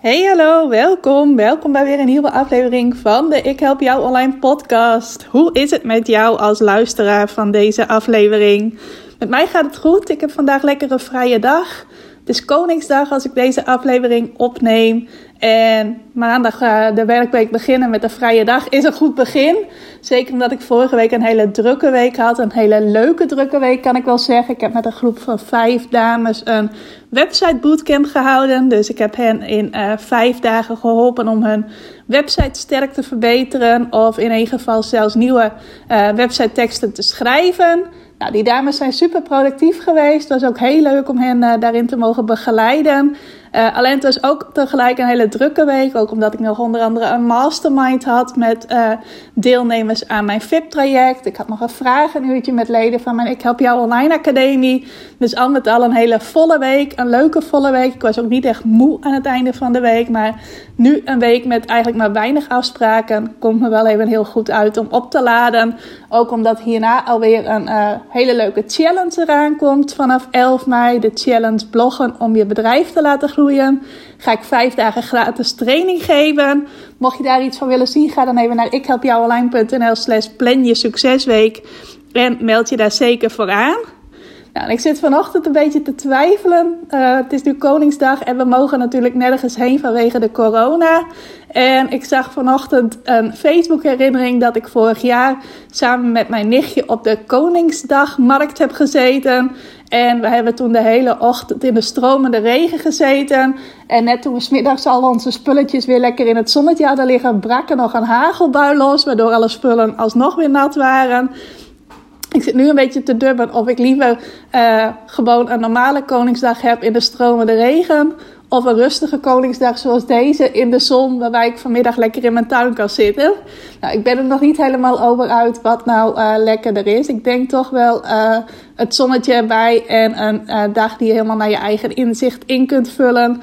Hey hallo, welkom. Welkom bij weer een nieuwe aflevering van de Ik Help Jou Online podcast. Hoe is het met jou als luisteraar van deze aflevering? Met mij gaat het goed. Ik heb vandaag lekker een vrije dag. Is Koningsdag als ik deze aflevering opneem. En maandag uh, de werkweek beginnen met een vrije dag is een goed begin. Zeker omdat ik vorige week een hele drukke week had. Een hele leuke drukke week kan ik wel zeggen. Ik heb met een groep van vijf dames een website bootcamp gehouden. Dus ik heb hen in uh, vijf dagen geholpen om hun website sterk te verbeteren. Of in ieder geval zelfs nieuwe uh, website teksten te schrijven. Nou, die dames zijn super productief geweest. Het was ook heel leuk om hen uh, daarin te mogen begeleiden. Uh, alleen het was ook tegelijk een hele drukke week. Ook omdat ik nog onder andere een mastermind had met uh, deelnemers aan mijn VIP-traject. Ik had nog een vragenuurtje met leden van mijn Ik Help Jou Online Academie. Dus al met al een hele volle week. Een leuke volle week. Ik was ook niet echt moe aan het einde van de week. Maar nu een week met eigenlijk maar weinig afspraken. Komt me wel even heel goed uit om op te laden. Ook omdat hierna alweer een uh, hele leuke challenge eraan komt vanaf 11 mei. De challenge bloggen om je bedrijf te laten groeien. Ga ik vijf dagen gratis training geven. Mocht je daar iets van willen zien, ga dan even naar ikhelpjouonline.nl slash plan je succesweek. En meld je daar zeker voor aan. Nou, ik zit vanochtend een beetje te twijfelen. Uh, het is nu Koningsdag en we mogen natuurlijk nergens heen vanwege de corona. En ik zag vanochtend een Facebook-herinnering dat ik vorig jaar samen met mijn nichtje op de Koningsdagmarkt heb gezeten. En we hebben toen de hele ochtend in de stromende regen gezeten. En net toen we smiddags al onze spulletjes weer lekker in het zonnetje hadden liggen, brak er nog een hagelbui los, waardoor alle spullen alsnog weer nat waren. Ik zit nu een beetje te dubben of ik liever uh, gewoon een normale Koningsdag heb in de stromende regen. Of een rustige Koningsdag zoals deze in de zon, waarbij ik vanmiddag lekker in mijn tuin kan zitten. Nou, ik ben er nog niet helemaal over uit wat nou uh, lekkerder is. Ik denk toch wel uh, het zonnetje erbij en een dag die je helemaal naar je eigen inzicht in kunt vullen.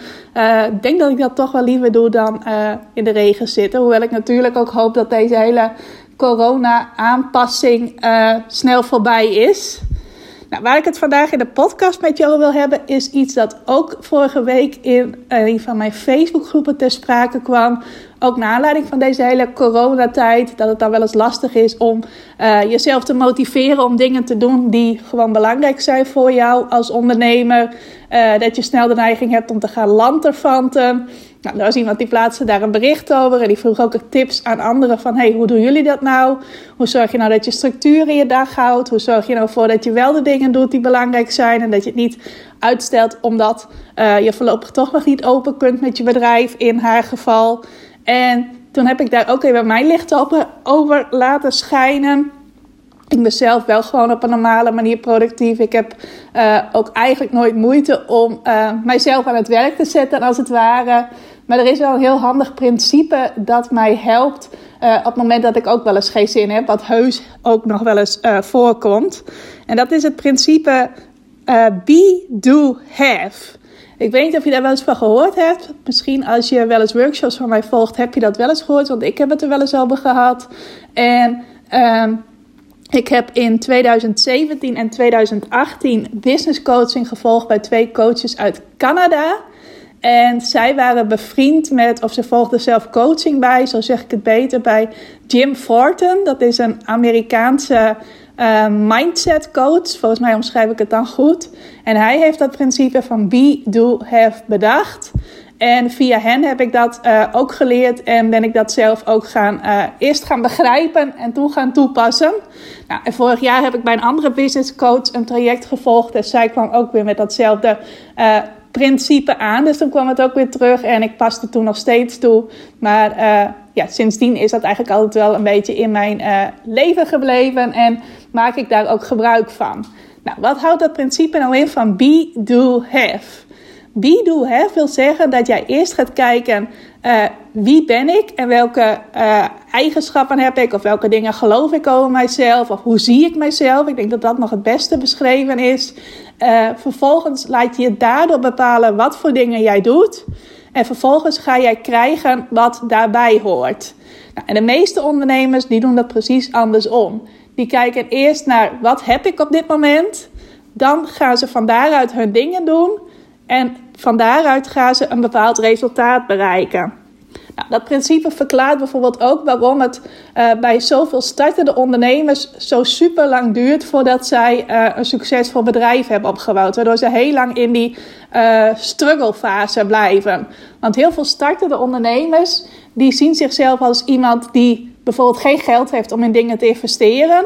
Ik denk dat ik dat toch wel liever doe dan in de regen zitten. Hoewel ik natuurlijk ook hoop dat deze hele corona-aanpassing uh, snel voorbij is. Nou, waar ik het vandaag in de podcast met jou wil hebben, is iets dat ook vorige week in een van mijn Facebookgroepen ter sprake kwam. Ook naar aanleiding van deze hele coronatijd, dat het dan wel eens lastig is om uh, jezelf te motiveren om dingen te doen die gewoon belangrijk zijn voor jou als ondernemer. Dat je snel de neiging hebt om te gaan lanterfanten. Nou, er was iemand die plaatste daar een bericht over en die vroeg ook tips aan anderen van hey, hoe doen jullie dat nou? Hoe zorg je nou dat je structuur in je dag houdt? Hoe zorg je nou voor dat je wel de dingen doet die belangrijk zijn en dat je het niet uitstelt omdat uh, je voorlopig toch nog niet open kunt met je bedrijf in haar geval. En toen heb ik daar ook even mijn licht over laten schijnen. Ik ben zelf wel gewoon op een normale manier productief. Ik heb uh, ook eigenlijk nooit moeite om uh, mijzelf aan het werk te zetten, als het ware. Maar er is wel een heel handig principe dat mij helpt uh, op het moment dat ik ook wel eens geen zin heb, wat heus ook nog wel eens voorkomt. En dat is het principe be, do, have. Ik weet niet of je daar wel eens van gehoord hebt. Misschien als je wel eens workshops van mij volgt, heb je dat wel eens gehoord. Want ik heb het er wel eens over gehad. En uh, ik heb in 2017 en 2018 business coaching gevolgd bij twee coaches uit Canada. En zij waren bevriend met, of ze volgden zelf coaching bij, zo zeg ik het beter, bij Jim Fortin. Dat is een Amerikaanse uh, mindset coach. Volgens mij omschrijf ik het dan goed. En hij heeft dat principe van be, do, have bedacht. En via hen heb ik dat uh, ook geleerd en ben ik dat zelf ook gaan, uh, eerst gaan begrijpen en toen gaan toepassen. Nou, en vorig jaar heb ik bij een andere business coach een traject gevolgd en zij kwam ook weer met datzelfde uh, principe aan. Dus toen kwam het ook weer terug en ik paste toen nog steeds toe. Maar ja, sindsdien is dat eigenlijk altijd wel een beetje in mijn leven gebleven en maak ik daar ook gebruik van. Nou, wat houdt dat principe nou in van be, do, have? Be do have wil zeggen dat jij eerst gaat kijken uh, wie ben ik en welke uh, eigenschappen heb ik of welke dingen geloof ik over mijzelf of hoe zie ik mijzelf. Ik denk dat dat nog het beste beschreven is. Uh, vervolgens laat je je daardoor bepalen wat voor dingen jij doet. En vervolgens ga jij krijgen wat daarbij hoort. Nou, en de meeste ondernemers die doen dat precies andersom. Die kijken eerst naar wat heb ik op dit moment. Dan gaan ze van daaruit hun dingen doen. En van daaruit gaan ze een bepaald resultaat bereiken. Nou, dat principe verklaart bijvoorbeeld ook waarom het uh, bij zoveel startende ondernemers zo super lang duurt voordat zij uh, een succesvol bedrijf hebben opgebouwd. Waardoor ze heel lang in die uh, strugglefase blijven. Want heel veel startende ondernemers die zien zichzelf als iemand die bijvoorbeeld geen geld heeft om in dingen te investeren.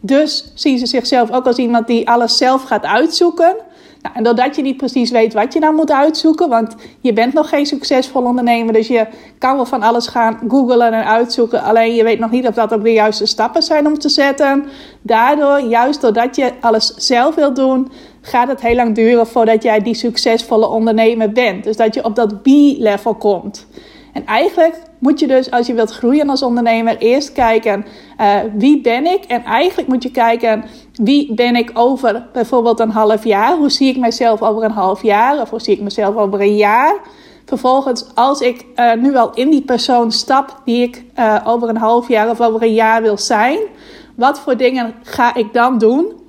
Dus zien ze zichzelf ook als iemand die alles zelf gaat uitzoeken. Nou, en doordat je niet precies weet wat je nou moet uitzoeken, want je bent nog geen succesvol ondernemer, dus je kan wel van alles gaan googlen en uitzoeken, alleen je weet nog niet of dat ook de juiste stappen zijn om te zetten. Daardoor, juist doordat je alles zelf wilt doen, gaat het heel lang duren voordat jij die succesvolle ondernemer bent. Dus dat je op dat B-level komt. En eigenlijk moet je dus, als je wilt groeien als ondernemer, eerst kijken uh, wie ben ik? En eigenlijk moet je kijken wie ben ik over bijvoorbeeld een half jaar? Hoe zie ik mezelf over een half jaar? Of hoe zie ik mezelf over een jaar? Vervolgens, als ik uh, nu al in die persoon stap die ik uh, over een half jaar of over een jaar wil zijn, wat voor dingen ga ik dan doen?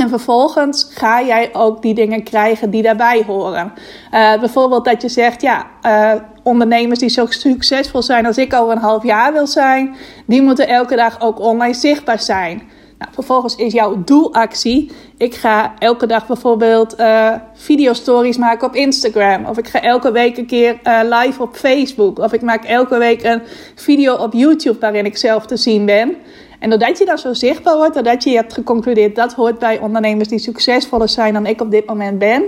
En vervolgens ga jij ook die dingen krijgen die daarbij horen. Uh, bijvoorbeeld dat je zegt, ja, uh, ondernemers die zo succesvol zijn als ik over een half jaar wil zijn, die moeten elke dag ook online zichtbaar zijn. Nou, vervolgens is jouw doelactie. Ik ga elke dag bijvoorbeeld uh, video-stories maken op Instagram. Of ik ga elke week een keer live op Facebook. Of ik maak elke week een video op YouTube waarin ik zelf te zien ben. En doordat je dan zo zichtbaar wordt, doordat je hebt geconcludeerd dat hoort bij ondernemers die succesvoller zijn dan ik op dit moment ben,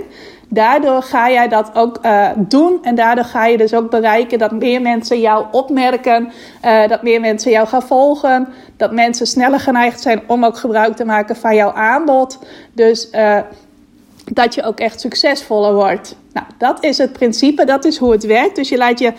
daardoor ga jij dat ook uh, doen. En daardoor ga je dus ook bereiken dat meer mensen jou opmerken, uh, dat meer mensen jou gaan volgen, dat mensen sneller geneigd zijn om ook gebruik te maken van jouw aanbod. Dus uh, dat je ook echt succesvoller wordt. Nou, dat is het principe, dat is hoe het werkt. Dus je laat je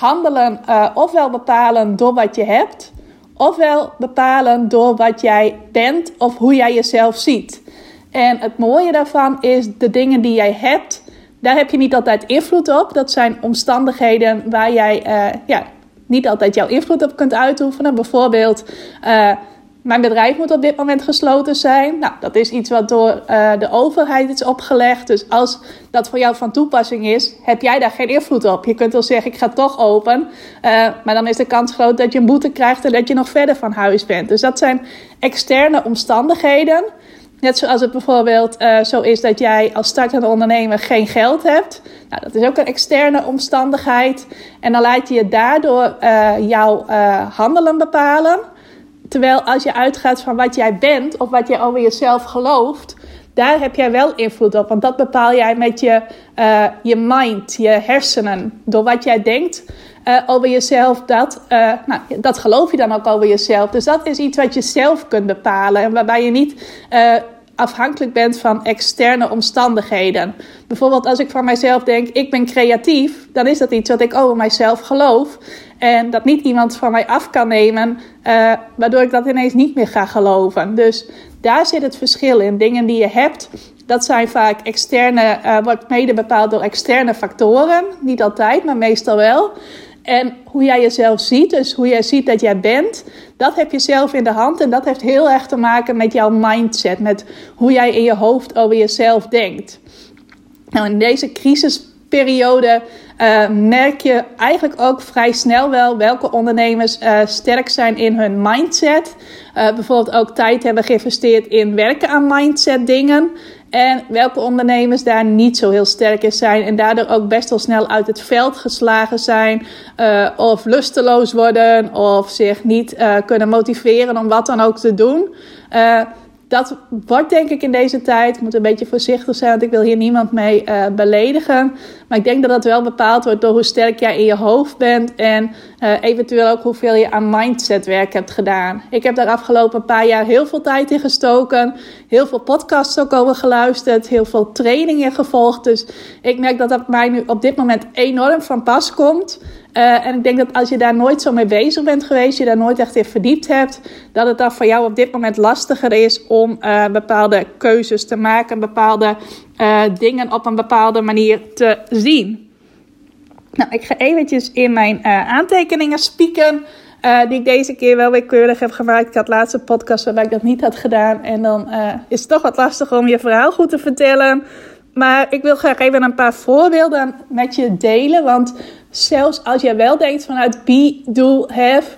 handelen ofwel bepalen door wat je hebt ofwel bepalen door wat jij bent of hoe jij jezelf ziet. En het mooie daarvan is de dingen die jij hebt, daar heb je niet altijd invloed op. Dat zijn omstandigheden waar jij uh, ja, niet altijd jouw invloed op kunt uitoefenen. Bijvoorbeeld, uh, mijn bedrijf moet op dit moment gesloten zijn. Nou, dat is iets wat door uh, de overheid is opgelegd. Dus als dat voor jou van toepassing is, heb jij daar geen invloed op. Je kunt wel zeggen, ik ga toch open. Uh, maar dan is de kans groot dat je een boete krijgt en dat je nog verder van huis bent. Dus dat zijn externe omstandigheden. Net zoals het bijvoorbeeld uh, zo is dat jij als startende ondernemer geen geld hebt. Nou, dat is ook een externe omstandigheid. En dan laat je je daardoor jouw handelen bepalen. Terwijl als je uitgaat van wat jij bent of wat jij over jezelf gelooft, daar heb jij wel invloed op. Want dat bepaal jij met je, uh, je mind, je hersenen. Door wat jij denkt uh, over jezelf, dat, uh, nou, dat geloof je dan ook over jezelf. Dus dat is iets wat je zelf kunt bepalen. En waarbij je niet afhankelijk bent van externe omstandigheden. Bijvoorbeeld als ik van mijzelf denk, ik ben creatief, dan is dat iets wat ik over mijzelf geloof. En dat niet iemand van mij af kan nemen, uh, waardoor ik dat ineens niet meer ga geloven. Dus daar zit het verschil in. Dingen die je hebt, dat zijn vaak externe, uh, wordt mede bepaald door externe factoren. Niet altijd, maar meestal wel. En hoe jij jezelf ziet, dus hoe jij ziet dat jij bent, dat heb je zelf in de hand. En dat heeft heel erg te maken met jouw mindset, met hoe jij in je hoofd over jezelf denkt. Nou, in deze crisisperiode uh, merk je eigenlijk ook vrij snel wel welke ondernemers uh, sterk zijn in hun mindset. Uh, bijvoorbeeld ook tijd hebben geïnvesteerd in werken aan mindset dingen. En welke ondernemers daar niet zo heel sterk in zijn en daardoor ook best wel snel uit het veld geslagen zijn, of lusteloos worden, of zich niet kunnen motiveren om wat dan ook te doen. Dat wordt denk ik in deze tijd. Ik moet een beetje voorzichtig zijn, want ik wil hier niemand mee uh, beledigen. Maar ik denk dat dat wel bepaald wordt door hoe sterk jij in je hoofd bent. En uh, eventueel ook hoeveel je aan mindsetwerk hebt gedaan. Ik heb daar afgelopen paar jaar heel veel tijd in gestoken. Heel veel podcasts ook over geluisterd. Heel veel trainingen gevolgd. Dus ik merk dat dat mij nu op dit moment enorm van pas komt. Uh, en ik denk dat als je daar nooit zo mee bezig bent geweest, je daar nooit echt in verdiept hebt, dat het dan voor jou op dit moment lastiger is om uh, bepaalde keuzes te maken, bepaalde uh, dingen op een bepaalde manier te zien. Nou, ik ga eventjes in mijn aantekeningen spieken. die ik deze keer wel weer keurig heb gemaakt. Ik had laatste podcast waarbij ik dat niet had gedaan. En dan is het toch wat lastiger om je verhaal goed te vertellen. Maar ik wil graag even een paar voorbeelden met je delen. Want zelfs als jij wel denkt vanuit be, do, have,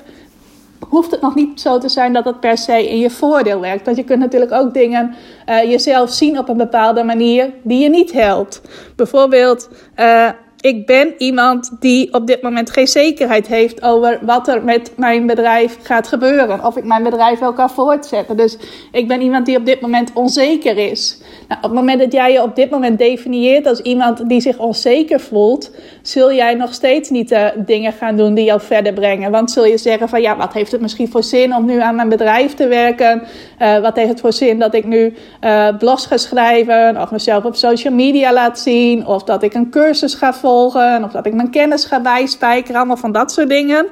hoeft het nog niet zo te zijn dat het per se in je voordeel werkt. Want je kunt natuurlijk ook dingen uh, jezelf zien op een bepaalde manier die je niet helpt. Bijvoorbeeld, uh, ik ben iemand die op dit moment geen zekerheid heeft over wat er met mijn bedrijf gaat gebeuren. Of ik mijn bedrijf wel kan voortzetten. Dus ik ben iemand die op dit moment onzeker is. Nou, op het moment dat jij je op dit moment definieert als iemand die zich onzeker voelt, zul jij nog steeds niet de dingen gaan doen die jou verder brengen. Want zul je zeggen van ja, wat heeft het misschien voor zin om nu aan mijn bedrijf te werken? Uh, wat heeft het voor zin dat ik nu uh, blogs ga schrijven of mezelf op social media laat zien of dat ik een cursus ga volgen? Of dat ik mijn kennis ga bijspijkeren. Allemaal van dat soort dingen.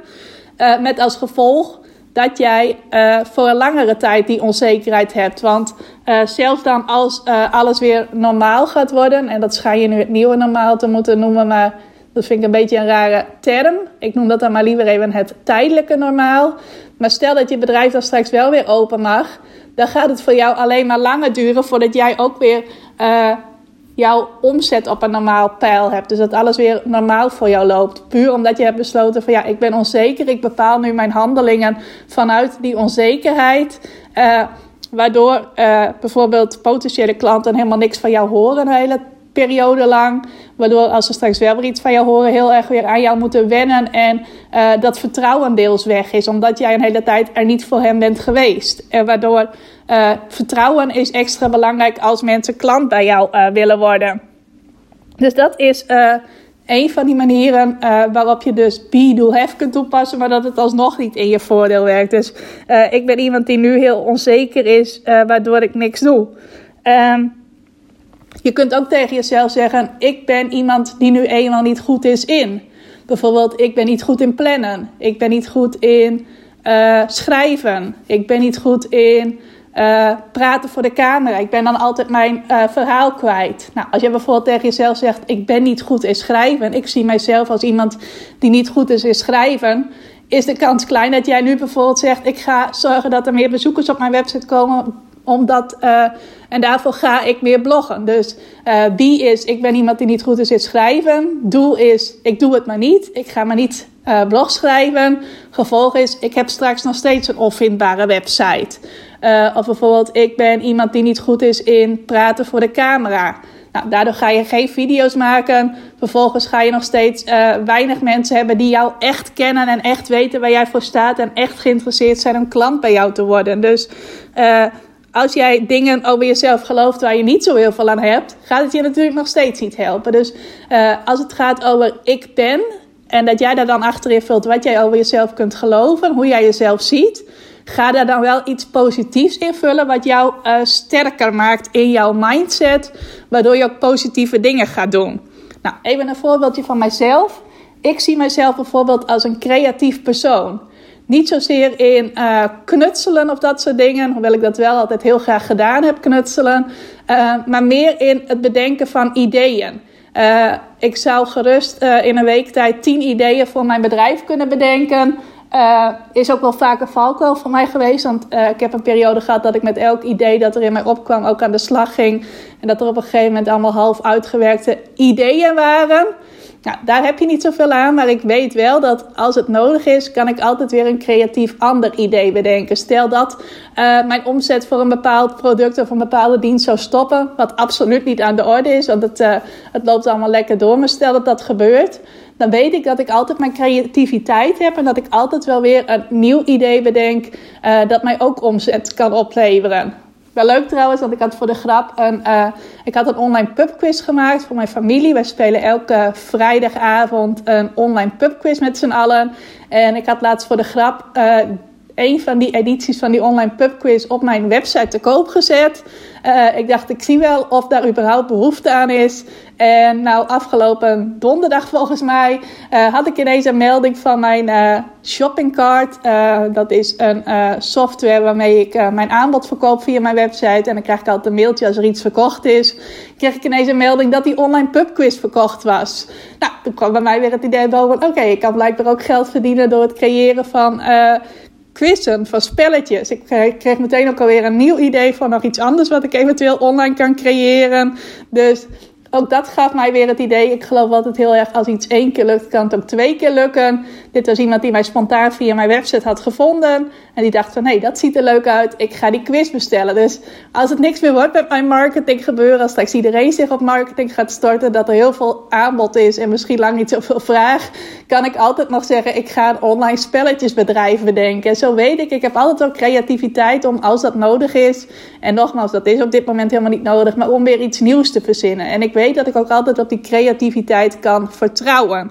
Uh, met als gevolg dat jij uh, voor een langere tijd die onzekerheid hebt. Want uh, zelfs dan als alles weer normaal gaat worden. En dat schijn je nu het nieuwe normaal te moeten noemen. Maar dat vind ik een beetje een rare term. Ik noem dat dan maar liever even het tijdelijke normaal. Maar stel dat je bedrijf dan straks wel weer open mag. Dan gaat het voor jou alleen maar langer duren voordat jij ook weer jouw omzet op een normaal pijl hebt. Dus dat alles weer normaal voor jou loopt. Puur omdat je hebt besloten van ja, ik ben onzeker. Ik bepaal nu mijn handelingen vanuit die onzekerheid. Uh, waardoor uh, bijvoorbeeld potentiële klanten helemaal niks van jou horen een hele periode lang. Waardoor als ze straks wel weer iets van jou horen, heel erg weer aan jou moeten wennen. En uh, dat vertrouwen deels weg is. Omdat jij een hele tijd er niet voor hen bent geweest. En waardoor uh, vertrouwen is extra belangrijk als mensen klant bij jou uh, willen worden. Dus dat is een van die manieren waarop je dus be, do, have kunt toepassen. Maar dat het alsnog niet in je voordeel werkt. Dus ik ben iemand die nu heel onzeker is, waardoor ik niks doe. Um, je kunt ook tegen jezelf zeggen: Ik ben iemand die nu eenmaal niet goed is in. Bijvoorbeeld, ik ben niet goed in plannen. Ik ben niet goed in uh, schrijven. Ik ben niet goed in uh, praten voor de camera. Ik ben dan altijd mijn uh, verhaal kwijt. Nou, als je bijvoorbeeld tegen jezelf zegt: Ik ben niet goed in schrijven. Ik zie mijzelf als iemand die niet goed is in schrijven. Is de kans klein dat jij nu bijvoorbeeld zegt: Ik ga zorgen dat er meer bezoekers op mijn website komen omdat, uh, en daarvoor ga ik meer bloggen. Dus uh, B is, ik ben iemand die niet goed is in schrijven. Doel is, ik doe het maar niet. Ik ga maar niet uh, blog schrijven. Gevolg is, ik heb straks nog steeds een onvindbare website. of bijvoorbeeld, ik ben iemand die niet goed is in praten voor de camera. Nou, daardoor ga je geen video's maken. Vervolgens ga je nog steeds weinig mensen hebben die jou echt kennen en echt weten waar jij voor staat. En echt geïnteresseerd zijn om klant bij jou te worden. Dus als jij dingen over jezelf gelooft waar je niet zo heel veel aan hebt, gaat het je natuurlijk nog steeds niet helpen. Dus uh, als het gaat over ik ben en dat jij daar dan achterin vult wat jij over jezelf kunt geloven, hoe jij jezelf ziet, ga daar dan wel iets positiefs in vullen wat jou uh, sterker maakt in jouw mindset, waardoor je ook positieve dingen gaat doen. Nou, even een voorbeeldje van mijzelf. Ik zie mijzelf bijvoorbeeld als een creatief persoon. Niet zozeer in uh, knutselen of dat soort dingen, hoewel ik dat wel altijd heel graag gedaan heb, knutselen. Uh, maar meer in het bedenken van ideeën. Uh, ik zou gerust in een week tijd tien ideeën voor mijn bedrijf kunnen bedenken. is ook wel vaak een valkuil voor mij geweest. Want ik heb een periode gehad dat ik met elk idee dat er in mij opkwam ook aan de slag ging. En dat er op een gegeven moment allemaal half uitgewerkte ideeën waren. Nou, daar heb je niet zoveel aan, maar ik weet wel dat als het nodig is, kan ik altijd weer een creatief ander idee bedenken. Stel dat uh, mijn omzet voor een bepaald product of een bepaalde dienst zou stoppen, wat absoluut niet aan de orde is, want het, uh, het loopt allemaal lekker door. Maar stel dat dat gebeurt, dan weet ik dat ik altijd mijn creativiteit heb en dat ik altijd wel weer een nieuw idee bedenk uh, dat mij ook omzet kan opleveren. Wel leuk trouwens, want ik had voor de grap een, uh, ik had een online pubquiz gemaakt voor mijn familie. Wij spelen elke vrijdagavond een online pubquiz met z'n allen. En ik had laatst voor de grap uh, een van die edities van die online pubquiz op mijn website te koop gezet. Uh, ik dacht, ik zie wel of daar überhaupt behoefte aan is. En nou, afgelopen donderdag volgens mij uh, had ik ineens een melding van mijn uh, shoppingcart. dat is een software waarmee ik mijn aanbod verkoop via mijn website. En dan krijg ik altijd een mailtje als er iets verkocht is. Kreeg ik ineens een melding dat die online pubquiz verkocht was. Nou, toen kwam bij mij weer het idee boven. Oké, ik kan blijkbaar ook geld verdienen door het creëren van quizzen, van spelletjes. Ik kreeg meteen ook alweer een nieuw idee van nog iets anders wat ik eventueel online kan creëren. Dus ook dat gaf mij weer het idee. Ik geloof altijd heel erg als iets één keer lukt, kan het ook twee keer lukken. Dit was iemand die mij spontaan via mijn website had gevonden. En die dacht van, hé, hey, dat ziet er leuk uit. Ik ga die quiz bestellen. Dus als het niks meer wordt met mijn marketing gebeuren, als straks iedereen zich op marketing gaat storten, dat er heel veel aanbod is en misschien lang niet zoveel vraag, kan ik altijd nog zeggen, ik ga een online spelletjesbedrijf bedenken. En zo weet ik, ik heb altijd ook creativiteit om als dat nodig is. En nogmaals, dat is op dit moment helemaal niet nodig, maar om weer iets nieuws te verzinnen. En ik weet dat ik ook altijd op die creativiteit kan vertrouwen.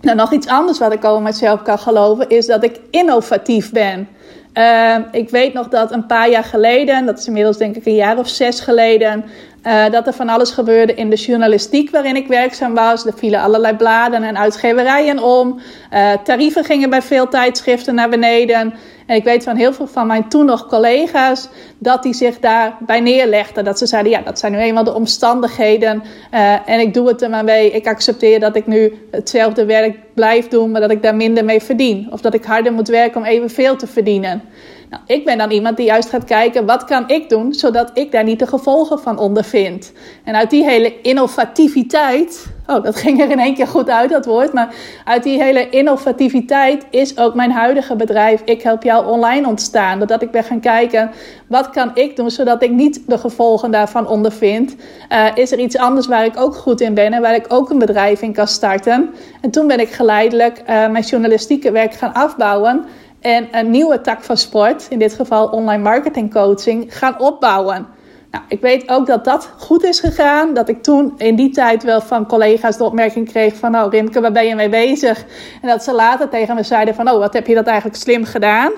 Nou, nog iets anders wat ik over mezelf kan geloven, is dat ik innovatief ben. Uh, ik weet nog dat een paar jaar geleden, dat is inmiddels denk ik een jaar of zes geleden, uh, dat er van alles gebeurde in de journalistiek waarin ik werkzaam was. Er vielen allerlei bladen en uitgeverijen om. Uh, tarieven gingen bij veel tijdschriften naar beneden. En ik weet van heel veel van mijn toen nog collega's dat die zich daarbij neerlegden. Dat ze zeiden, ja, dat zijn nu eenmaal de omstandigheden. Uh, en ik doe het er maar mee. Ik accepteer dat ik nu hetzelfde werk blijf doen, maar dat ik daar minder mee verdien. Of dat ik harder moet werken om evenveel te verdienen. Nou, ik ben dan iemand die juist gaat kijken, wat kan ik doen, zodat ik daar niet de gevolgen van ondervind. En uit die hele innovativiteit, oh, dat ging er in één keer goed uit, dat woord, maar uit die hele innovativiteit is ook mijn huidige bedrijf, Ik Help Jou Online ontstaan. Doordat ik ben gaan kijken, wat kan ik doen, zodat ik niet de gevolgen daarvan ondervind. Uh, is er iets anders waar ik ook goed in ben en waar ik ook een bedrijf in kan starten. En toen ben ik geleidelijk uh, mijn journalistieke werk gaan afbouwen en een nieuwe tak van sport, in dit geval online marketing coaching, gaan opbouwen. Nou, ik weet ook dat dat goed is gegaan. Dat ik toen in die tijd wel van collega's de opmerking kreeg van... nou Rimke, waar ben je mee bezig? En dat ze later tegen me zeiden van... oh, wat heb je dat eigenlijk slim gedaan?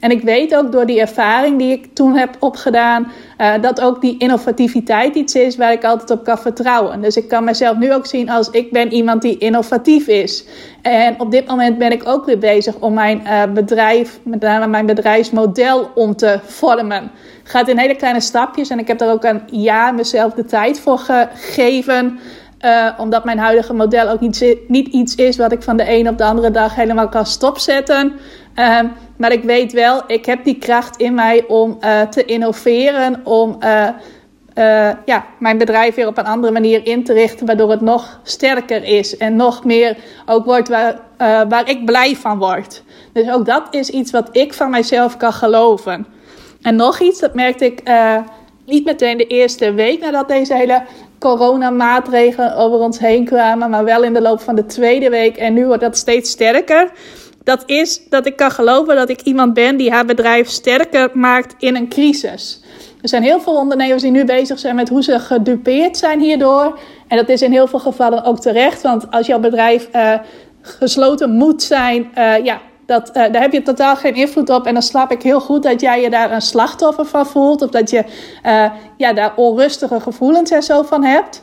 En ik weet ook door die ervaring die ik toen heb opgedaan, uh, dat ook die innovativiteit iets is waar ik altijd op kan vertrouwen. Dus ik kan mezelf nu ook zien als ik ben iemand die innovatief is. En op dit moment ben ik ook weer bezig om mijn uh, bedrijf, met name mijn bedrijfsmodel om te vormen. Gaat in hele kleine stapjes en ik heb daar ook een jaar mezelf de tijd voor gegeven. Uh, omdat mijn huidige model ook niet, niet iets is wat ik van de een op de andere dag helemaal kan stopzetten. Uh, maar ik weet wel, ik heb die kracht in mij om uh, te innoveren, om uh, ja, mijn bedrijf weer op een andere manier in te richten, waardoor het nog sterker is en nog meer ook wordt waar, waar ik blij van word. Dus ook dat is iets wat ik van mijzelf kan geloven. En nog iets, dat merkte ik niet meteen de eerste week nadat deze hele coronamaatregelen over ons heen kwamen, maar wel in de loop van de tweede week. En nu wordt dat steeds sterker. Dat is dat ik kan geloven dat ik iemand ben die haar bedrijf sterker maakt in een crisis. Er zijn heel veel ondernemers die nu bezig zijn met hoe ze gedupeerd zijn hierdoor. En dat is in heel veel gevallen ook terecht. Want als jouw bedrijf uh, gesloten moet zijn, uh, ja, dat, uh, daar heb je totaal geen invloed op. En dan snap ik heel goed dat jij je daar een slachtoffer van voelt. Of dat je ja, daar onrustige gevoelens en zo van hebt.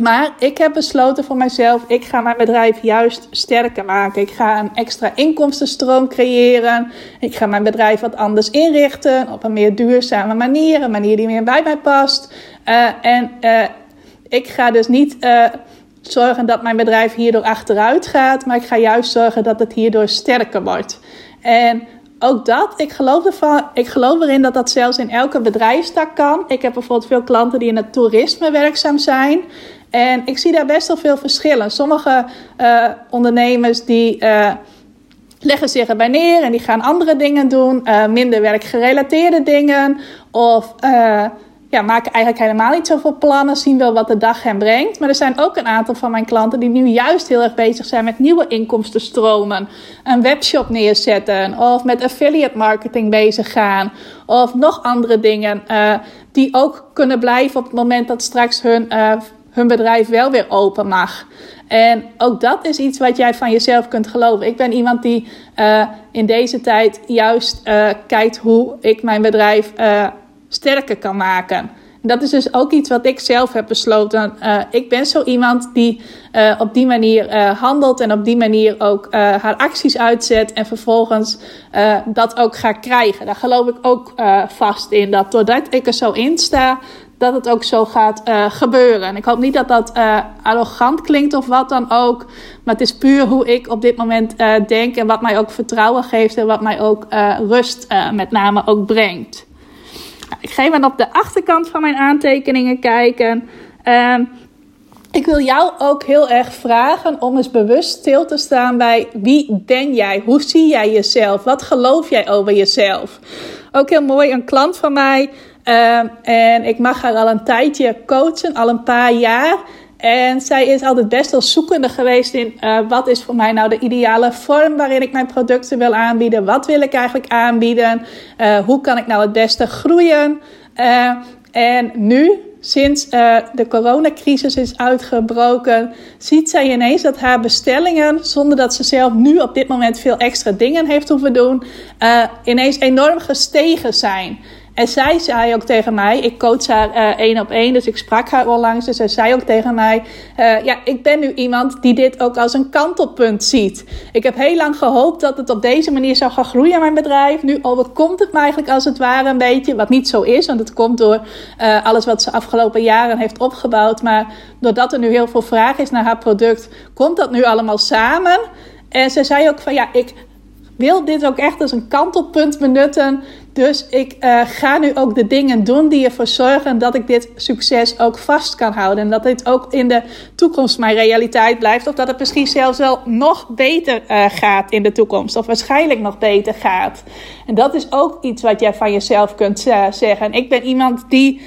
Maar ik heb besloten voor mezelf, ik ga mijn bedrijf juist sterker maken. Ik ga een extra inkomstenstroom creëren. Ik ga mijn bedrijf wat anders inrichten op een meer duurzame manier. Een manier die meer bij mij past. Uh, en uh, ik ga dus niet uh, zorgen dat mijn bedrijf hierdoor achteruit gaat. Maar ik ga juist zorgen dat het hierdoor sterker wordt. En ook dat, ik geloof, ervan, ik geloof erin dat dat zelfs in elke bedrijfstak kan. Ik heb bijvoorbeeld veel klanten die in het toerisme werkzaam zijn. En ik zie daar best wel veel verschillen. Sommige uh, ondernemers die uh, leggen zich erbij neer en die gaan andere dingen doen, uh, minder werkgerelateerde dingen. Of ja, maken eigenlijk helemaal niet zoveel plannen, zien wel wat de dag hen brengt. Maar er zijn ook een aantal van mijn klanten die nu juist heel erg bezig zijn met nieuwe inkomstenstromen. Een webshop neerzetten of met affiliate marketing bezig gaan. Of nog andere dingen die ook kunnen blijven op het moment dat straks hun, uh, hun bedrijf wel weer open mag. En ook dat is iets wat jij van jezelf kunt geloven. Ik ben iemand die uh, in deze tijd juist kijkt hoe ik mijn bedrijf sterker kan maken. Dat is dus ook iets wat ik zelf heb besloten. Ik ben zo iemand die op die manier handelt en op die manier ook haar acties uitzet en vervolgens dat ook ga krijgen. Daar geloof ik ook vast in. Dat doordat ik er zo in sta, dat het ook zo gaat gebeuren. En ik hoop niet dat dat arrogant klinkt of wat dan ook. Maar het is puur hoe ik op dit moment denk en wat mij ook vertrouwen geeft en wat mij ook rust met name ook brengt. Ik ga even op de achterkant van mijn aantekeningen kijken. Uh, ik wil jou ook heel erg vragen om eens bewust stil te staan bij wie ben jij? Hoe zie jij jezelf? Wat geloof jij over jezelf? Ook heel mooi, een klant van mij. Uh, en ik mag haar al een tijdje coachen, al een paar jaar. En zij is altijd best wel zoekende geweest in uh, wat is voor mij nou de ideale vorm waarin ik mijn producten wil aanbieden. Wat wil ik eigenlijk aanbieden? Uh, hoe kan ik nou het beste groeien? Uh, en nu, sinds de coronacrisis is uitgebroken, ziet zij ineens dat haar bestellingen, zonder dat ze zelf nu op dit moment veel extra dingen heeft hoeven doen, ineens enorm gestegen zijn. En zij zei ook tegen mij, ik coach haar uh, één op één, dus ik sprak haar onlangs. Dus zij zei ook tegen mij, uh, ja, ik ben nu iemand die dit ook als een kantelpunt ziet. Ik heb heel lang gehoopt dat het op deze manier zou gaan groeien, mijn bedrijf. Nu overkomt het me eigenlijk als het ware een beetje, wat niet zo is, want het komt door uh, alles wat ze afgelopen jaren heeft opgebouwd. Maar doordat er nu heel veel vraag is naar haar product, komt dat nu allemaal samen. En ze zei ook van, ja, ik wil dit ook echt als een kantelpunt benutten. Dus ik uh, ga nu ook de dingen doen die ervoor zorgen dat ik dit succes ook vast kan houden. En dat dit ook in de toekomst mijn realiteit blijft. Of dat het misschien zelfs wel nog beter uh, gaat in de toekomst. Of waarschijnlijk nog beter gaat. En dat is ook iets wat jij van jezelf kunt uh, zeggen. Ik ben iemand die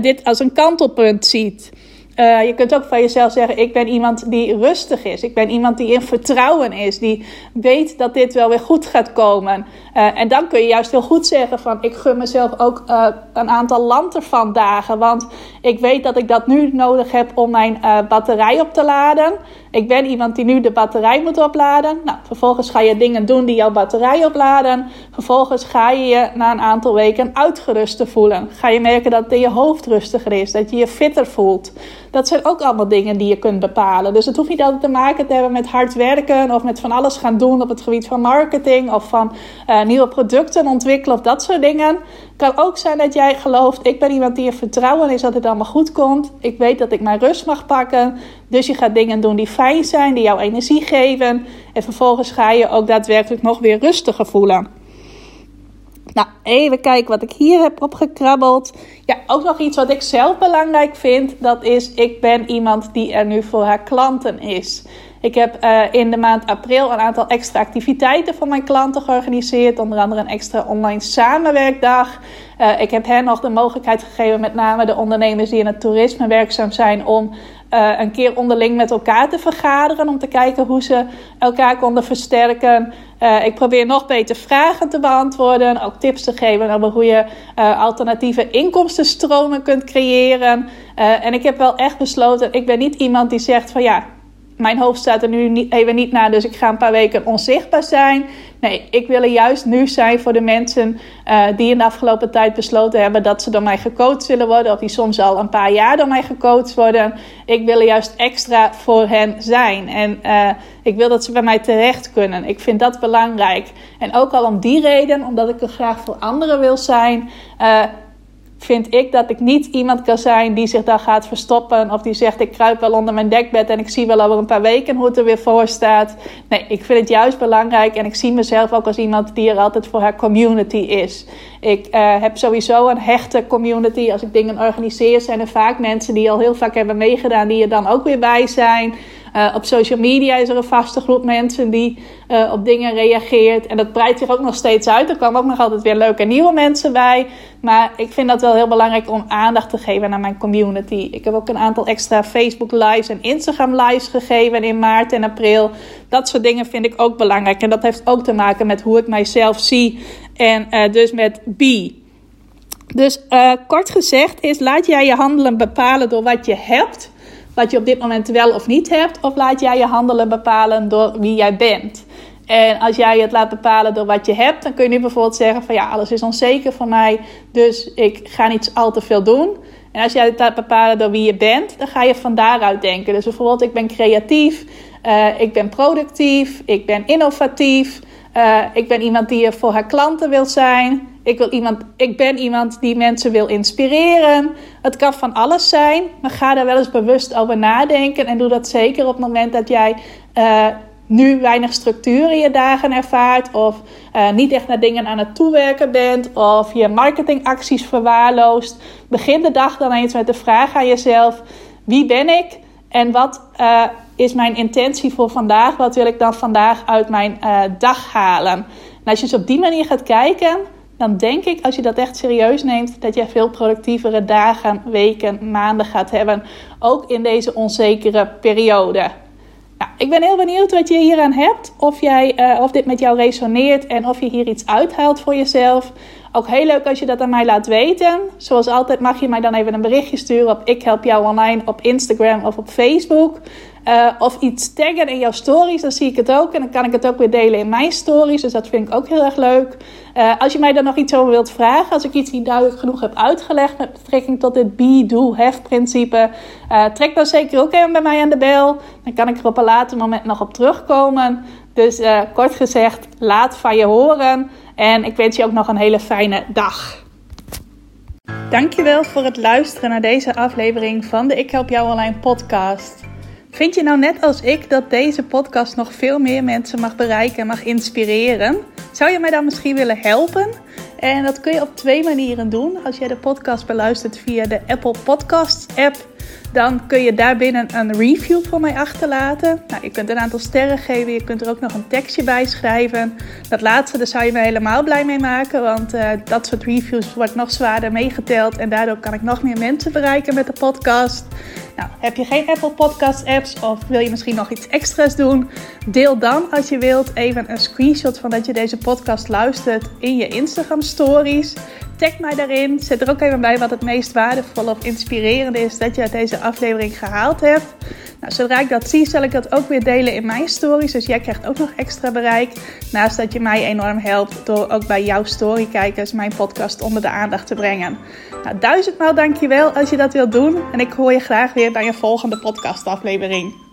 dit als een kantelpunt ziet. Uh, je kunt ook van jezelf zeggen: Ik ben iemand die rustig is. Ik ben iemand die in vertrouwen is. Die weet dat dit wel weer goed gaat komen. Uh, en dan kun je juist heel goed zeggen: van Ik gun mezelf ook uh, een aantal lanterfan dagen. Want ik weet dat ik dat nu nodig heb om mijn batterij op te laden. Ik ben iemand die nu de batterij moet opladen. Nou, vervolgens ga je dingen doen die jouw batterij opladen. Vervolgens ga je je na een aantal weken uitgeruster voelen. Ga je merken dat je hoofd rustiger is, dat je je fitter voelt. Dat zijn ook allemaal dingen die je kunt bepalen. Dus het hoeft niet altijd te maken te hebben met hard werken of met van alles gaan doen op het gebied van marketing of van uh, nieuwe producten ontwikkelen of dat soort dingen. Kan ook zijn dat jij gelooft, ik ben iemand die er vertrouwen is dat het allemaal goed komt. Ik weet dat ik mijn rust mag pakken. Dus je gaat dingen doen die fijn zijn, die jou energie geven. En vervolgens ga je ook daadwerkelijk nog weer rustiger voelen. Nou, even kijken wat ik hier heb opgekrabbeld. Ja, ook nog iets wat ik zelf belangrijk vind. Dat is, ik ben iemand die er nu voor haar klanten is. Ik heb uh, in de maand april een aantal extra activiteiten voor mijn klanten georganiseerd. Onder andere een extra online samenwerkdag. Uh, ik heb hen nog de mogelijkheid gegeven, met name de ondernemers die in het toerisme werkzaam zijn, om uh, een keer onderling met elkaar te vergaderen. Om te kijken hoe ze elkaar konden versterken. Ik probeer nog beter vragen te beantwoorden. Ook tips te geven over hoe je alternatieve inkomstenstromen kunt creëren. en ik heb wel echt besloten, ik ben niet iemand die zegt van ja, mijn hoofd staat er nu niet, even niet naar, dus ik ga een paar weken onzichtbaar zijn. Nee, ik wil er juist nu zijn voor de mensen uh, die in de afgelopen tijd besloten hebben dat ze door mij gecoacht willen worden, of die soms al een paar jaar door mij gecoacht worden. Ik wil er juist extra voor hen zijn. En uh, ik wil dat ze bij mij terecht kunnen. Ik vind dat belangrijk. En ook al om die reden, omdat ik er graag voor anderen wil zijn. Uh, vind ik dat ik niet iemand kan zijn die zich daar gaat verstoppen. Of die zegt: Ik kruip wel onder mijn dekbed en ik zie wel over een paar weken hoe het er weer voor staat. Nee, ik vind het juist belangrijk en ik zie mezelf ook als iemand die er altijd voor haar community is. Ik uh, heb sowieso een hechte community. Als ik dingen organiseer, zijn er vaak mensen die al heel vaak hebben meegedaan, die er dan ook weer bij zijn. Uh, op social media is er een vaste groep mensen die uh, op dingen reageert. En dat breidt zich ook nog steeds uit. Er komen ook nog altijd weer leuke nieuwe mensen bij. Maar ik vind dat wel heel belangrijk om aandacht te geven aan mijn community. Ik heb ook een aantal extra Facebook lives en Instagram lives gegeven in maart en april. Dat soort dingen vind ik ook belangrijk. En dat heeft ook te maken met hoe ik mijzelf zie. En uh, dus met be. Dus kort gezegd is, laat jij je handelen bepalen door wat je hebt, wat je op dit moment wel of niet hebt, of laat jij je handelen bepalen door wie jij bent. En als jij het laat bepalen door wat je hebt, dan kun je nu bijvoorbeeld zeggen van ja, alles is onzeker voor mij, dus ik ga niet al te veel doen. En als jij het laat bepalen door wie je bent, dan ga je van daaruit denken. Dus bijvoorbeeld, ik ben creatief, uh, ik ben productief, ik ben innovatief, uh, ik ben iemand die voor haar klanten wil zijn. Ik, wil iemand, ik ben iemand die mensen wil inspireren. Het kan van alles zijn, maar ga daar wel eens bewust over nadenken. En doe dat zeker op het moment dat jij uh, nu weinig structuur in je dagen ervaart. Of uh, niet echt naar dingen aan het toewerken bent. Of je marketingacties verwaarloost. Begin de dag dan eens met de vraag aan jezelf: wie ben ik? En wat is mijn intentie voor vandaag? Wat wil ik dan vandaag uit mijn dag halen? En als je dus op die manier gaat kijken dan denk ik, als je dat echt serieus neemt, dat je veel productievere dagen, weken, maanden gaat hebben. Ook in deze onzekere periode. Nou, ik ben heel benieuwd wat je hier aan hebt. Of, jij, uh, of dit met jou resoneert en of je hier iets uithaalt voor jezelf. Ook heel leuk als je dat aan mij laat weten. Zoals altijd mag je mij dan even een berichtje sturen op Ik Help Jou Online op Instagram of op Facebook. Uh, of iets taggen in jouw stories, dan zie ik het ook. En dan kan ik het ook weer delen in mijn stories. Dus dat vind ik ook heel erg leuk. Uh, als je mij dan nog iets over wilt vragen, als ik iets niet duidelijk genoeg heb uitgelegd met betrekking tot dit be, do, have principe, uh, trek dan zeker ook even bij mij aan de bel. Dan kan ik er op een later moment nog op terugkomen. Dus kort gezegd, laat van je horen. En ik wens je ook nog een hele fijne dag. Dankjewel voor het luisteren naar deze aflevering van de Ik Help Jou Online podcast. Vind je nou net als ik dat deze podcast nog veel meer mensen mag bereiken en mag inspireren? Zou je mij dan misschien willen helpen? En dat kun je op twee manieren doen. Als jij de podcast beluistert via de Apple Podcasts app dan kun je daarbinnen een review voor mij achterlaten. Nou, je kunt een aantal sterren geven, je kunt er ook nog een tekstje bij schrijven. Dat laatste, daar zou je me helemaal blij mee maken, want uh, dat soort reviews wordt nog zwaarder meegeteld en daardoor kan ik nog meer mensen bereiken met de podcast. Heb je geen Apple Podcast apps of wil je misschien nog iets extra's doen? Deel dan, als je wilt, even een screenshot van dat je deze podcast luistert in je Instagram stories. Tag mij daarin. Zet er ook even bij wat het meest waardevol of inspirerend is dat je uit deze aflevering gehaald hebt. Nou, zodra ik dat zie, zal ik dat ook weer delen in mijn stories. Dus jij krijgt ook nog extra bereik. Naast dat je mij enorm helpt door ook bij jouw storykijkers mijn podcast onder de aandacht te brengen. Nou, duizendmaal dankjewel als je dat wilt doen. En ik hoor je graag weer bij een volgende podcastaflevering.